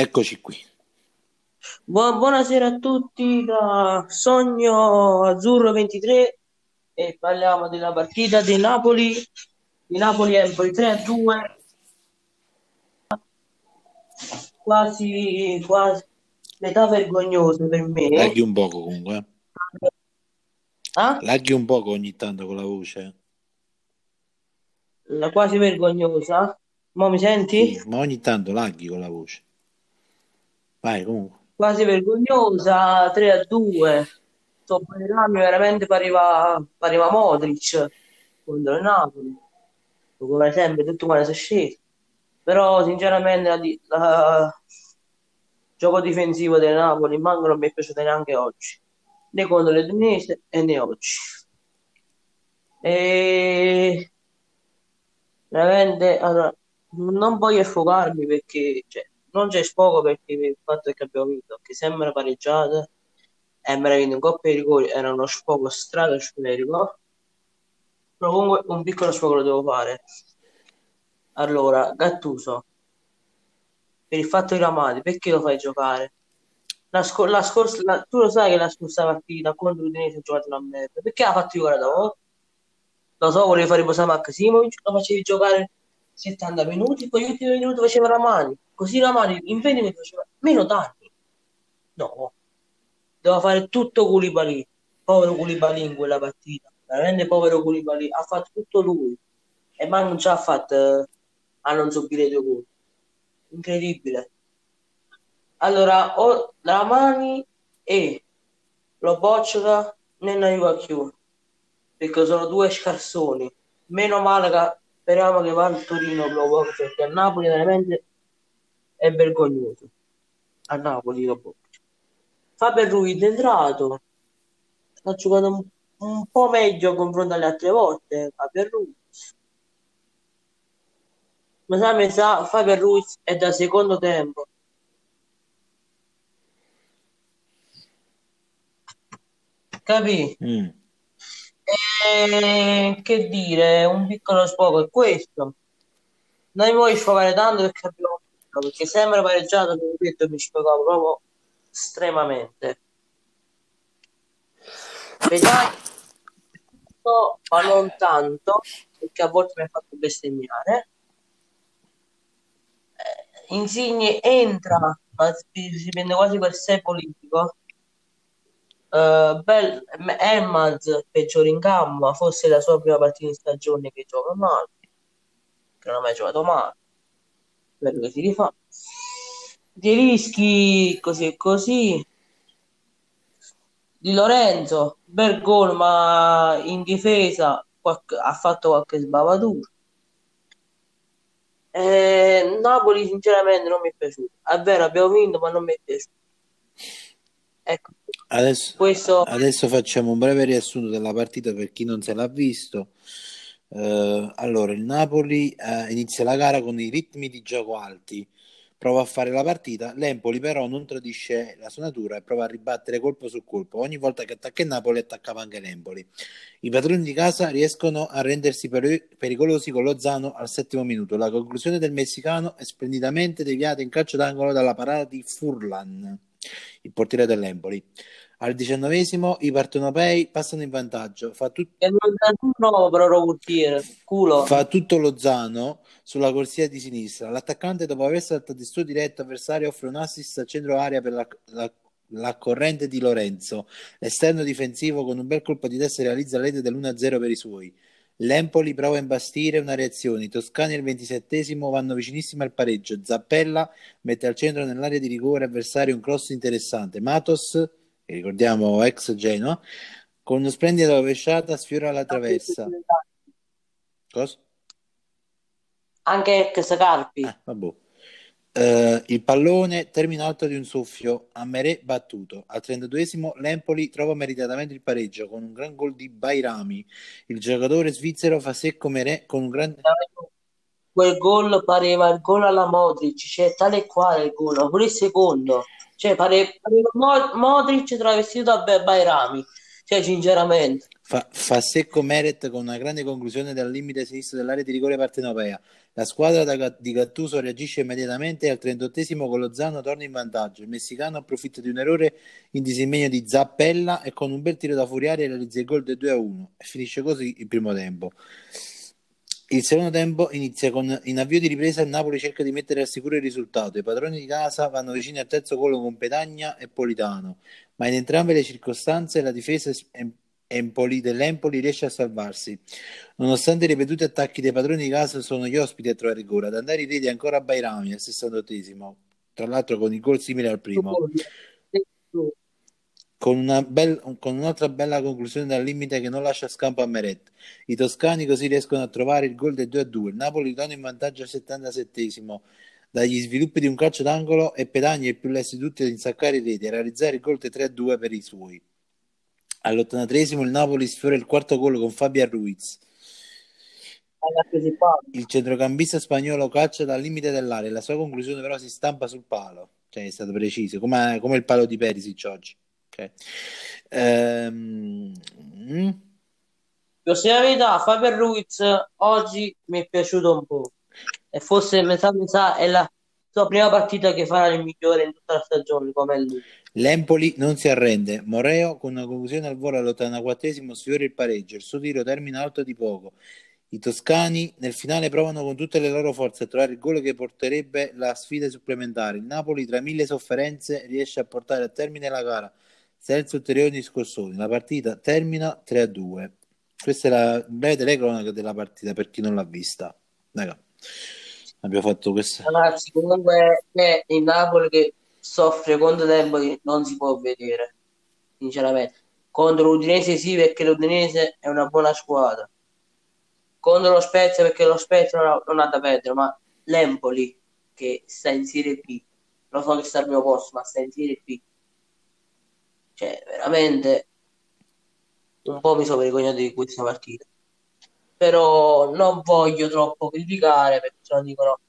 Eccoci qui. Bu- buonasera a tutti da Sogno Azzurro 23 e parliamo della partita di Napoli, di Napoli Empoli 3 a 2. Quasi, quasi metà vergognoso per me. Laghi un poco comunque. eh. Ah? Laghi un poco ogni tanto con la voce. La quasi vergognosa. Mo mi senti? Sì, ma ogni tanto laghi con la voce. Vai comunque. Quasi vergognosa 3 a 2. Sto Bairami veramente pareva, pareva Modric contro il Napoli. Come sempre, tutto si è sceso. Però, sinceramente, il gioco difensivo del Napoli manco non mi è piaciuto neanche oggi, né contro l'Udinese e né oggi. E veramente, allora, non voglio sfogarmi perché cioè, non c'è sfogo perché il fatto che abbiamo vinto, che sembra pareggiata e la vinto in coppia di rigori, era uno sfogo stratosferico, però comunque un piccolo sfogo lo devo fare. Allora, Gattuso, per il fatto di Ramadi, perché lo fai giocare? La scor- la scorsa, la- tu lo sai che la scorsa partita contro l'Udinese ha giocato una merda, perché l'ha fatto giocare da voi? Lo so, volevi fare riposare Massimovic, lo facevi giocare 70 minuti, poi gli ultimi minuti faceva Ramani, così Ramani in 20 minuti faceva meno danni. No, doveva fare tutto Koulibaly, povero Koulibaly in quella partita, veramente povero Koulibaly, ha fatto tutto lui e ma non ci ha fatto eh, a non subire due gol. Incredibile. Allora, o Ramani e lo Boccia non aiuta più, perché sono due scarsoni. Meno male che speriamo che va al Torino proprio, perché a Napoli veramente è vergognoso. A Napoli Boccia. Faber Ruiz è entrato, ha giocato un, un po' meglio confronto alle altre volte, Faber Ruiz. Ma sa, mi sa, Faber Ruiz è da secondo tempo. Capì? Mm. E che dire, un piccolo sfogo è questo. Non mi vuoi sfogare tanto perché abbiamo perché sembra pareggiato, come detto, mi sfogavo proprio estremamente. Vedrai, ma non tanto, perché a volte mi ha fatto bestemmiare. Eh, Insigne entra, ma si, si prende quasi per sé politico. Eh, Bell, Hermans peggiore in ma forse la sua prima partita in stagione che gioca male, che non ha mai giocato male, spero che si rifà. Di rischi così e così. Di Lorenzo, bel gol, ma in difesa qualche- ha fatto qualche sbavatura. Eh, Napoli sinceramente non mi è piaciuto. È vero, abbiamo vinto, ma non mi è piaciuto. Ecco, Adesso, questo adesso facciamo un breve riassunto della partita per chi non se l'ha visto. Eh, allora, il Napoli eh, inizia la gara con i ritmi di gioco alti, prova a fare la partita. L'Empoli, però, non tradisce la sua natura e prova a ribattere colpo su colpo. Ogni volta che attacca il Napoli, attaccava anche l'Empoli. I padroni di casa riescono a rendersi peri- pericolosi con Lozano al settimo minuto. La conclusione del messicano è splendidamente deviata in calcio d'angolo dalla parata di Furlan, il portiere dell'Empoli. Al diciannovesimo i partenopei passano in vantaggio. Fa, tut- fa tutto Lozano sulla corsia di sinistra. L'attaccante, dopo aver saltato il suo diretto avversario, offre un assist a centro area per la, la- la corrente di Lorenzo. L'esterno difensivo con un bel colpo di testa realizza la rete dell'1-0 per i suoi. L'Empoli prova a imbastire una reazione. I toscani al ventisettesimo vanno vicinissimi al pareggio. Zappella mette al centro nell'area di rigore avversario un cross interessante. Matos, che ricordiamo ex Genoa, con una splendida rovesciata sfiora la traversa. Cosa? Anche ex Carpi. Ah. Eh, il pallone termina alto di un soffio a Merè battuto. Al 32esimo l'Empoli trova meritatamente il pareggio con un gran gol di Bairami. Il giocatore svizzero fa secco Merè con un grande... Quel gol pareva il gol alla Modric, cioè tale e quale il gol, pure il secondo. Cioè pare- pareva Mo- Modric travestito Be- Bairami. Cioè, sinceramente. Fa, fa, secco Meret con una grande conclusione dal limite sinistro dell'area di rigore partenopea. La squadra da, di Gattuso reagisce immediatamente e al 38esimo con Lozano torna in vantaggio. Il messicano approfitta di un errore in disimpegno di Zappella e con un bel tiro da Furiare realizza il gol del 2-1 e finisce così il primo tempo. Il secondo tempo inizia con in avvio di ripresa il Napoli cerca di mettere al sicuro il risultato. I padroni di casa vanno vicini al terzo gol con Petagna e Politano, ma in entrambe le circostanze la difesa Empoli, dell'Empoli riesce a salvarsi. Nonostante i ripetuti attacchi dei padroni di casa, sono gli ospiti a trovare gol. Ad andare in rete ancora Bairami al 68esimo, tra l'altro con il gol simile al primo. Con, una bella, con un'altra bella conclusione dal limite che non lascia scampo a Meret. I toscani così riescono a trovare il gol del 2-2. Il Napoli torna in vantaggio al 77esimo dagli sviluppi di un calcio d'angolo e Pedagni è più lesto di tutti ad insaccare i reti e realizzare il gol del 3-2 per i suoi. All'83esimo il Napoli sfiora il quarto gol con Fabian Ruiz. Il centrocampista spagnolo calcia dal limite dell'area la sua conclusione però si stampa sul palo. Cioè è stato preciso, come, come il palo di Perisic oggi. Okay. Ehm... Mm. la verità, Fabian Ruiz oggi mi è piaciuto un po'. E forse metà metà è la sua prima partita che farà il migliore in tutta la stagione come lui. L'Empoli non si arrende. Moreo con una conclusione al volo all'84esimo sfiora il pareggio. Il suo tiro termina alto di poco. I toscani nel finale provano con tutte le loro forze a trovare il gol che porterebbe la sfida supplementare. Il Napoli, tra mille sofferenze, riesce a portare a termine la gara senza ulteriori discorsoni. La partita termina 3-2. Questa è la breve telecronaca della partita per chi non l'ha vista. Raga, abbiamo fatto questo. Ragazzi, comunque è il Napoli che soffre contro Demboli non si può vedere, sinceramente. Contro l'Udinese sì, perché l'Udinese è una buona squadra. Contro lo Spezia perché lo Spezia non ha, non ha da perdere, ma l'Empoli che sta in Serie B, lo so che sta al mio posto, ma sta in Serie B. Cioè, veramente un po' mi sono vergognato di questa partita. Però non voglio troppo criticare perché se no dicono,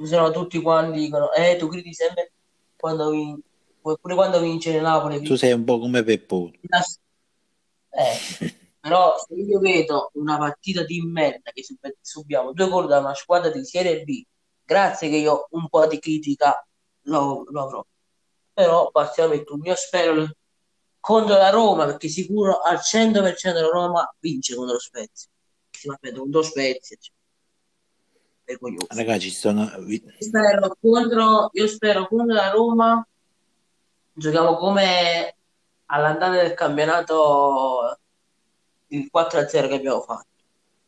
se no tutti quanti dicono, eh, tu critichi sempre quando vince, pure quando vince il Napoli. Tu sei un po' come Peppo. Eh, però se io vedo una partita di merda che subiamo due gol da una squadra di Serie B, grazie che io un po' di critica lo, lo avrò. Però parzialmente un mio spero contro la Roma, perché sicuro al 100% la Roma vince contro lo Spezia. Si va contro lo Spezia. Cioè. Ragazzi, sono... spero contro, io spero contro la Roma giochiamo come all'andata del campionato il 4-0 che abbiamo fatto.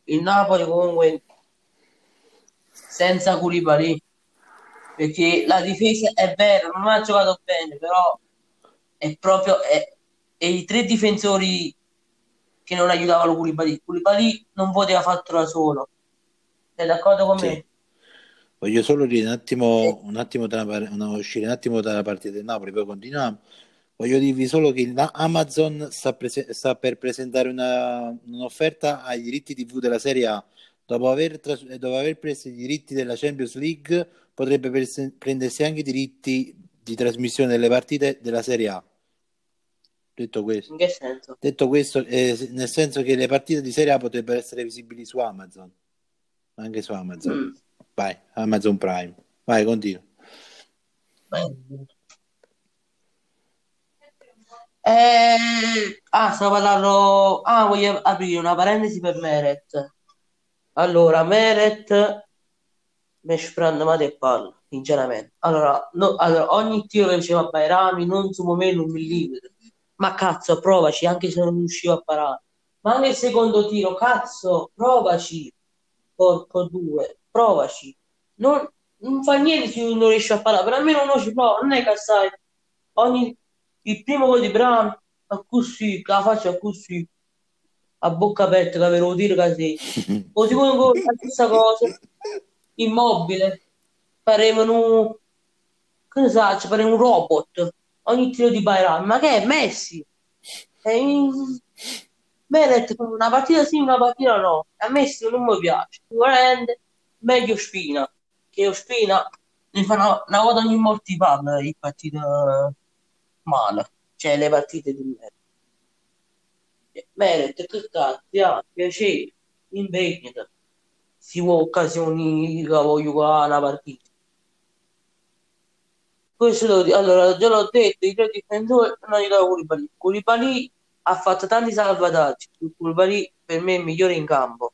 Il Napoli comunque senza Koulibaly perché la difesa è vero, non ha giocato bene, però è proprio è, è i tre difensori che non aiutavano Koulibaly. Koulibaly non poteva farlo da solo sei d'accordo con sì. me? Voglio solo dire un attimo, un attimo una, uscire un attimo dalla partita del Napoli, poi continuiamo. Voglio dirvi solo che Amazon sta, prese- sta per presentare una, un'offerta ai diritti TV della Serie A. Dopo aver, dopo aver preso i diritti della Champions League, potrebbe pres- prendersi anche i diritti di trasmissione delle partite della Serie A. Detto questo, in che senso? Detto questo eh, nel senso che le partite di Serie A potrebbero essere visibili su Amazon anche su Amazon. Mm. Vai, Amazon Prime. Vai, continua. Eh, ah, stavo parlando. Ah, voglio aprire una parentesi per Meret. Allora, Meret mi sprende male e palla, sinceramente. Allora, no, allora, ogni tiro che faceva a Bairami non si muove un millimetro. Ma cazzo, provaci, anche se non riuscivo a parare. Ma anche il secondo tiro, cazzo, provaci porco due, provaci. Non, non fa niente se non riesci a parlare, per almeno uno ci prova, non è che sai, ogni, il primo gol di Bram, a così, la faccia così, a bocca aperta, che avevo dire così. O secondo gol, la stessa cosa, immobile, parevano, che ne sa, ci pareva un robot, ogni tiro di Bayram, ma che è Messi? È in Bennett una partita sì, una partita no. A me non mi piace. Sicuramente meglio Spina. Che Spina ne fa una, una volta ogni morti parla di partite male. Cioè le partite di merda. Meret, che cazzo, ah, piacere, impegnata. Si può occasioni voglio giocare una partita. Questo lo. Allora, già l'ho detto, i tre difensori non gli do Koulibaly. Koulibaly ha fatto tanti salvataggi. Koulibaly per me è il migliore in campo.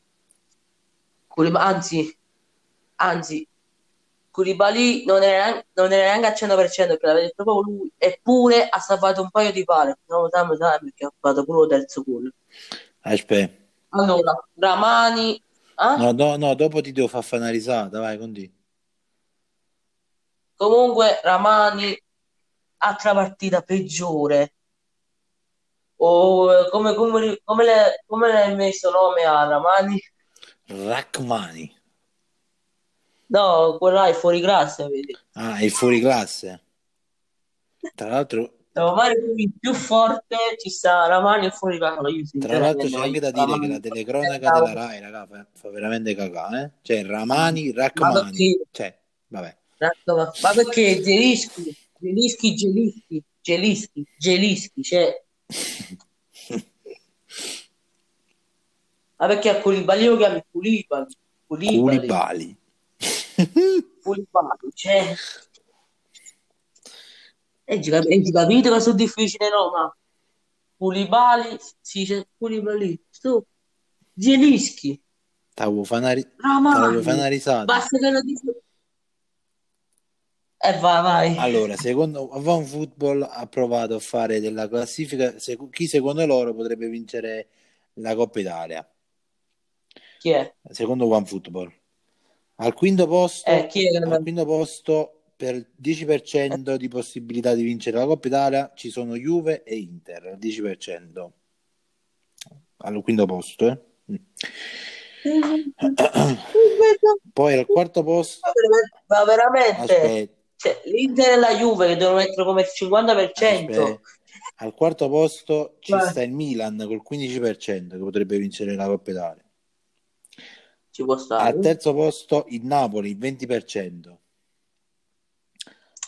Koulibaly, anzi, anzi, Koulibaly non era, non era neanche al 100% perché l'aveva detto proprio lui, eppure ha salvato un paio di pale. Non lo sanno, sai perché ha fatto pure il terzo gol. Aspetta. Allora, Ramani... eh? No, no, no, dopo ti devo far fare una risata, vai, continua. Comunque Ramani altra partita peggiore. O eh, come, come, come, le, come le hai messo nome a Ramani? Rachmani. No, quello là è fuori classe, vedi. Ah, è fuori classe. Tra l'altro, No, qui più forte ci sta Ramani e fuori classe. Tra l'altro c'è anche da dire che la Ramani. telecronaca della Rai, raga, fa, fa veramente cagare, eh? Cioè, Ramani, Ma Rachmani. Cioè, vabbè. Ma ma perché Gelischi, Gelischi, Gelischi, Gelischi, Gelischi, cioè, ma perché a Koulibaly lo chiami Koulibaly, Koulibaly, Koulibaly. Koulibaly, cioè, e ci cap- ci capite che sono difficile, no? Ma Koulibaly, si dice Koulibaly, sto, Gelischi, Stavo fa una ri- te la vuoi fare una Ramani, risata? basta che lo dico. E vai, vai. Allora, secondo Van Football ha provato a fare della classifica sec- chi secondo loro potrebbe vincere la Coppa Italia. Chi è? Secondo One Football. Al quinto posto, Eh, chi è che al quinto posto per il 10% di possibilità di vincere la Coppa Italia ci sono Juve e Inter, al 10%. Al quinto posto, eh. Mm. Poi al quarto posto, Ma veramente, aspetta, cioè, l'Inter e la Juve che devono mettere come il 50%. aspetta. Al quarto posto ci Vai. sta il Milan col 15% che potrebbe vincere la Coppa Italia. Ci può Al stare. terzo posto il Napoli, il 20%.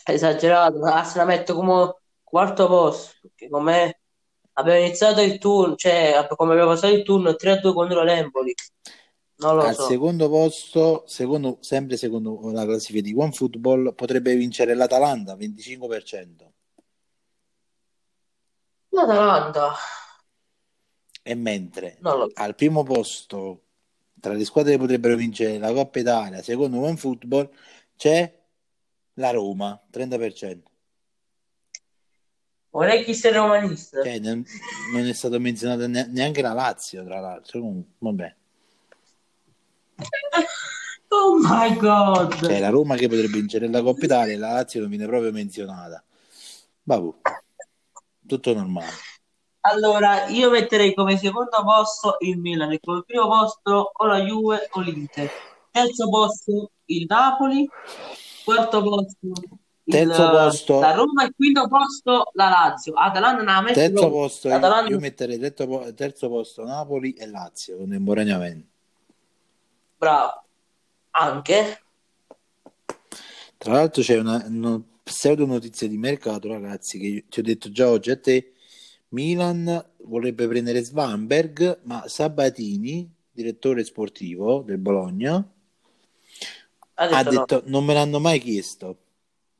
Esagerato, ma se la metto come quarto posto, perché come abbiamo iniziato il turno, cioè come abbiamo passato il turno 3-2 contro l'Empoli. Al so. secondo posto, secondo, sempre secondo la classifica di OneFootball, potrebbe vincere l'Atalanta, 25%. L'Atalanta, E mentre so. al primo posto, tra le squadre che potrebbero vincere la Coppa Italia, secondo OneFootball, c'è la Roma, 30%. Vorrei chi sia romanista. Cioè, non, non è stato menzionato ne- neanche la Lazio, tra l'altro. Vabbè. Oh my god. Cioè, la Roma che potrebbe vincere la Coppa Italia e la Lazio non viene proprio menzionata. Vabbè, tutto normale. Allora, io metterei come secondo posto il Milan e come primo posto o la Juve o l'Inter. Terzo posto il Napoli, quarto posto il, Terzo posto- la Roma e quinto posto la Lazio. Atalanta non la metto Terzo posto, io, L'Atalanta- io metterei terzo, terzo posto Napoli e Lazio contemporaneamente. Bravo. Anche. Tra l'altro c'è una, una pseudo notizia di mercato, ragazzi, che ti ho detto già oggi a te. Milan vorrebbe prendere Svanberg, ma Sabatini, direttore sportivo del Bologna, Ha detto, ha no. detto non me l'hanno mai chiesto.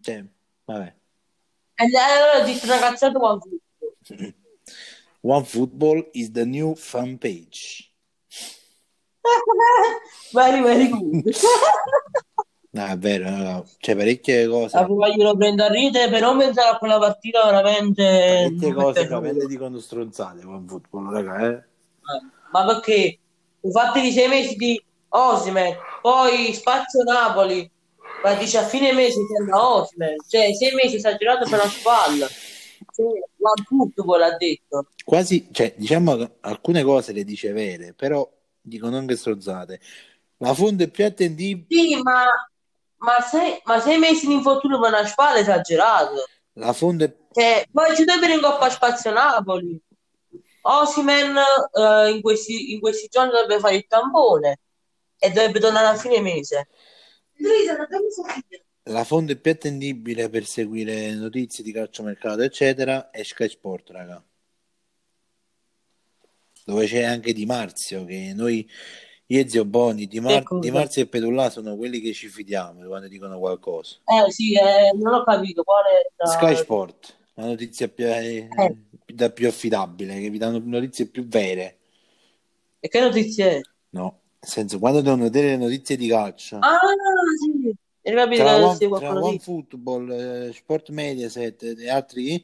Cioè, vabbè. E allora dice una cazzata quanto One Football is the new fan page. Very, very good. No, è vero, no, no. c'è parecchie cose. La vogliono prendere a ridere per non pensare a quella partita veramente. parecchie cose veramente dicono stronzate One Football, raga, eh. Ma perché? Infatti sei mesi di Osimen, poi Spazio Napoli, ma dice a fine mese sembra Osimen, cioè sei mesi esagerato per la spalla. Cioè, One Football ha detto. Quasi, cioè, diciamo alcune cose le dice vere, però dicono anche stronzate. La fonte più attendibile, Sì, ma, ma, sei, ma sei mesi di infortunio per una spalla è esagerato. la fonte, Cioè, poi ci deve in Coppa Spazio Napoli. Osimen eh, in, questi, in questi giorni dovrebbe fare il tampone e dovrebbe tornare a fine mese. la fonte più attendibile per seguire notizie di calciomercato, eccetera, è Sky Sport, raga. Dove c'è anche Di Marzio, che noi, io e Zio Boni, Di, Mar-? Di Marzio e Pedulla sono quelli che ci fidiamo quando dicono qualcosa. Eh sì, eh, non ho capito quale... Sky Sport, la notizia più, eh, Eh. da più affidabile, che vi danno notizie più vere. E che notizie è? No, nel senso, quando devono vedere le notizie di calcio, Ah, sì. Hai capito tra One, tra One. Football, eh, Sport Mediaset e altri,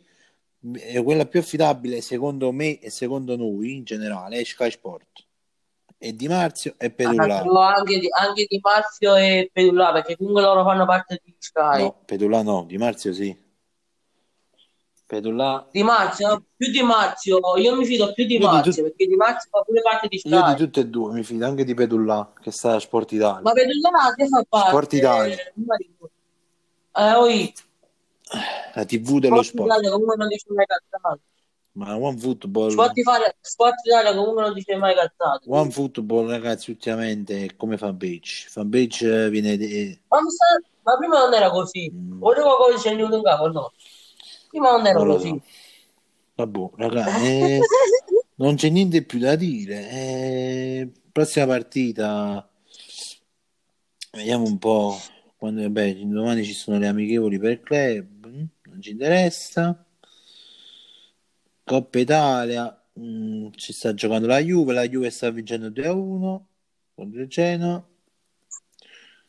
è quella più affidabile secondo me e secondo noi in generale è Sky Sport. E Di Marzio e Ah, però anche di, anche di Marzio e Pedulla, perché comunque loro fanno parte di Sky. No, Pedulla no, Di Marzio sì. Pedulla Di Marzio, più di Marzio, io mi fido più di Io di Marzio, tut- perché di Marzio fa pure parte di io di Sky. tutte e due mi fido anche di Pedulla che sta a Sport Italia. Ma Pedulla che fa parte? Sport Italia. Eh, oi, La TV dello Sport sport. Italia comunque non dice mai cazzate. Ma One Football, Sport Italia, Sport Italia comunque non dice mai cazzate. One Football ragazzi ultimamente è come fanpage. Fanpage eh, viene de- Ma, mi sa- ma prima non era così. Mm. O dico cosa c'è venuto in capo, no. Prima non era lo così. so. Vabbè, raga, eh, non c'è niente più da dire. Eh, prossima partita, vediamo un po'. Quando, vabbè, domani ci sono le amichevoli per il club, non ci interessa. Coppa Italia, mm, ci sta giocando la Juve, la Juve sta vincendo 2-1 contro il Genoa.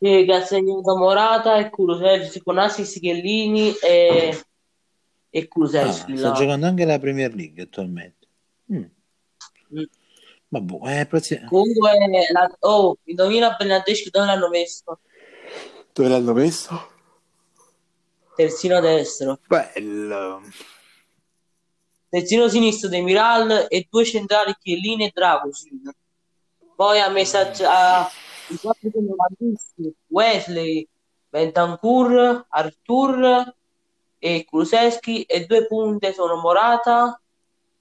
Sì, che ha segnato Morata e Kulusevski con assist Chiellini e, e Ah, Kulusevski sta là. giocando anche la Premier League attualmente. Mm, Mm. vabbè, eh, prossima- Comunque, la- oh, indovina Bernardeschi dove l'hanno messo? Dove l'hanno messo? Terzino destro. Bello. Terzino sinistro De Miral e due centrali Chiellini e Dragosin. Poi ha messo a, Wesley, Bentancur, Artur e Kulusevski e due punte sono Morata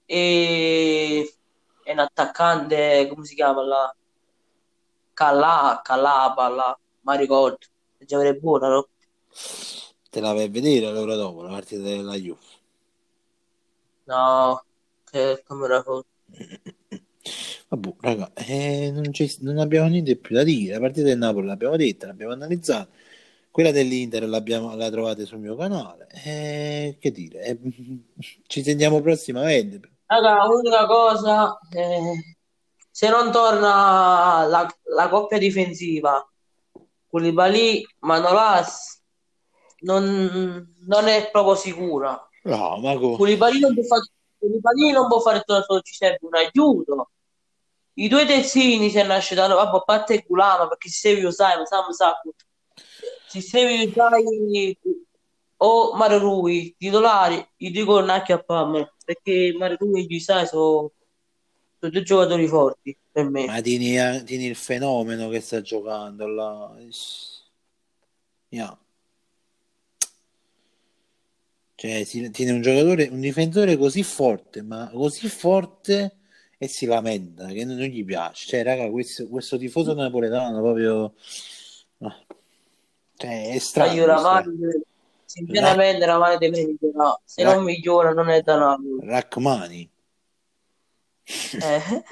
e, e un attaccante, come si chiama là? Calà, Calaba, là, ma ricordo. Già è buona, no? Te la vai a vedere l'ora dopo la partita della Juve. No, che come? Vabbè, raga, eh, non, non abbiamo niente più da dire. La partita del Napoli l'abbiamo detta, l'abbiamo analizzata. Quella dell'Inter l'abbiamo, la trovate sul mio canale. Eh, che dire, eh, ci sentiamo prossimamente. Raga, l'unica cosa, eh, se non torna la, la coppia difensiva, Koulibaly, Manolas, non, non è proprio sicura. No, ma co- Koulibaly non può fare, Koulibaly non può fare tutto solo, ci serve un aiuto. I due terzini se nasce da vabbè, a parte Kulama, perché se devi usare, Sam Sacco, se devi usare o Mario Rui titolari, gli dico un a Pam, perché Mario Rui e Gisai sono, sono due giocatori forti per me. ma tieni, eh, tieni il fenomeno che sta giocando là. Yeah. Cioè, si- tiene un giocatore, un difensore così forte, ma così forte e si lamenta che non, gli piace. Cioè, raga, questo, questo tifoso napoletano proprio. ah, Cioè, è strano. Dai, oramai, sinceramente, oramai deve migliorare. Se non migliora, non è da Napoli. Rachmani. Eh.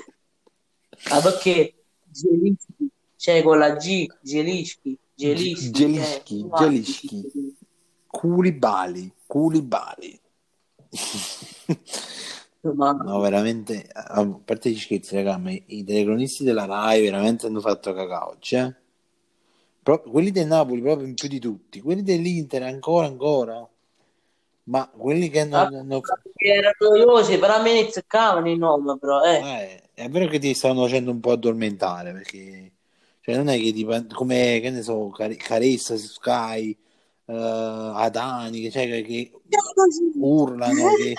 Ah, perché Zelinski, cioè con la G, Zelinski, Zelinski, Zelinski, eh, Zelinski. Culibali, Culibali. Ma No, veramente, a parte gli scherzi, raga, ma i telecronisti della Rai veramente hanno fatto cacao oggi, eh? Pro- quelli del Napoli proprio in più di tutti, quelli dell'Inter ancora, ancora, ma quelli che hanno... hanno- erano noiosi, però a me ne zeccavano i nomi, però, eh. Eh, è vero che ti stavano facendo un po' addormentare, perché cioè, non è che ti, come, che ne so, Car- Caressa su Sky, eh, Adani, che, cioè, che, urlano, che,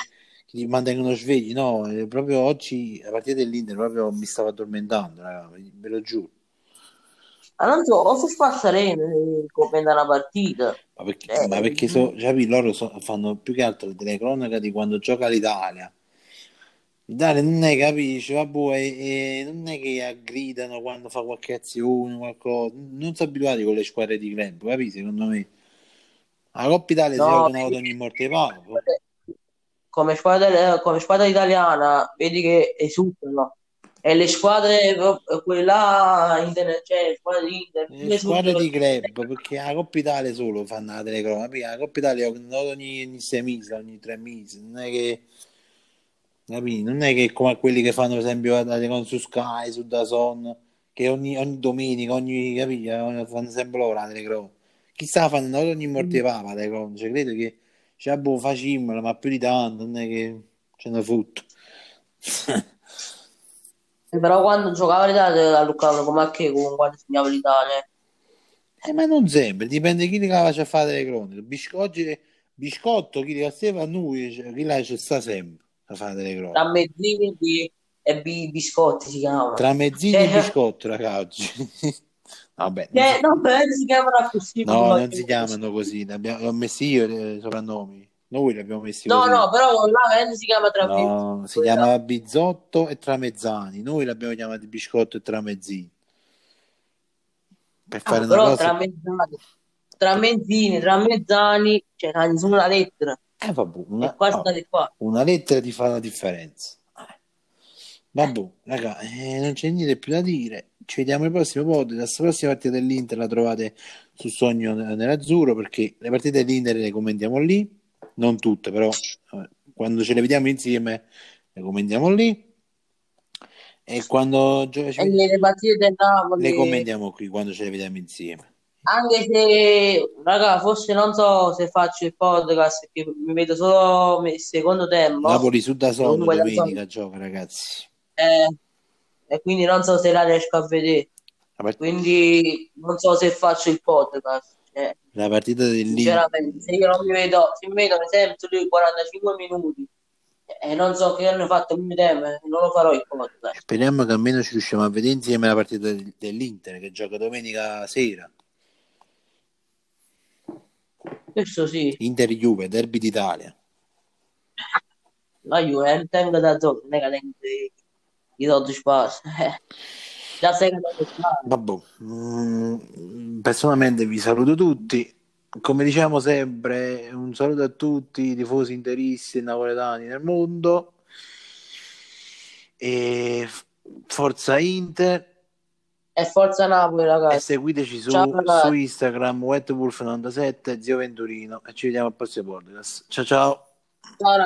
che ti mantengono svegli. No, eh, proprio oggi la partita dell'Inter proprio mi stava addormentando, raga, ve lo giuro. Ma non so, o si spassarene come da una partita. Ma perché, Eh, ma perché so, capi, loro so- fanno più che altro le telecronache di quando gioca l'Italia. L'Italia non è, capisci, vabbè, e, e non è che aggridano quando fa qualche azione, qualcosa. Non sono abituati con le squadre di club, capisci? Secondo me. La Coppa Italia si No, giocano ad perché- ogni morte e pago. Come squadra, come squadra italiana, vedi che esultano. E le squadre, quelle là, inter- cioè, squadre di Inter, Le squadre di club, perché la Coppa Italia solo fanno la telecronaca, la Coppa Italia ogni, ogni sei mesi, ogni tre mesi, non è che, capì? Non è che come quelli che fanno per esempio la su Sky, su Dazon, che ogni, ogni domenica, ogni, capì? Eh, Fanno sempre loro la telecronaca. Chissà, fanno ogni morte papa la telecronaca, cioè credo che, cioè, boh, facimmela, ma più di tanto, non è che ce ne fotto. Però quando giocava l'Italia a Lucano come a che con quando segnava l'Italia. Eh, ma non sempre, dipende chi li faccia fare le cronache. Bisco- oggi, biscotto, chi li faceva a noi, cioè, chi là ci sta sempre a fare le cronache. Tra mezzini e, bi- biscotti si chiamano. Tra mezzini e biscotto, raga, oggi. Vabbè, non Cioè, si- no, però si chiamano così. no, non si chiamano così, li abbiamo- li ho messi io i soprannomi. Noi li abbiamo messi No, così. no, però là veramente si chiama tra No, si Quella- chiamava Bizzotto e Tramezzani. Noi l'abbiamo chiamato Biscotto e Tramezzini. Per fare Ah, una però cosa... tra mezzani, tra mezzini, tra mezzani, cioè cangi una lettera. Eh, vabbè, una... No. Una lettera ti fa la differenza. Eh. Vabbè, raga, eh, non c'è niente più da dire. Ci vediamo al prossimo podcast. La prossima partita dell'Inter la trovate su Sogno Nerazzurro perché le partite dell'Inter le commentiamo lì. Non tutte, però quando ce le vediamo insieme le commentiamo lì. E quando ci le partite del Napoli, le commentiamo qui quando ce le vediamo insieme. anche se, raga, forse non so se faccio il podcast, che mi vedo solo il secondo tempo. Napoli su da da domenica gioca, ragazzi. Eh, e quindi non so se la riesco a vedere. Part- Quindi non so se faccio il podcast. Cioè, la partita dell'Inter. sinceramente, se io non mi vedo, se mi vedo i 45 minuti e non so che hanno fatto il mio tempo, eh, non lo farò il podcast. Speriamo che almeno ci riusciamo a vedere insieme la partita del- dell'Inter che gioca domenica sera. Questo sì, Inter Juve, derby d'Italia. la Juve non tengo da gioco, non è che tengo i- i soldi spazio. Eh, già sei. Vabbè, mm, personalmente vi saluto tutti. Come diciamo sempre, un saluto a tutti i tifosi interisti e napoletani nel mondo. E forza Inter. E forza Napoli, E ragazzi. seguiteci su, Ciao, ragazzi. su Instagram, Wetwolf97, Zio Venturino. E ci vediamo al prossimo podcast. Ciao ciao. Ciao,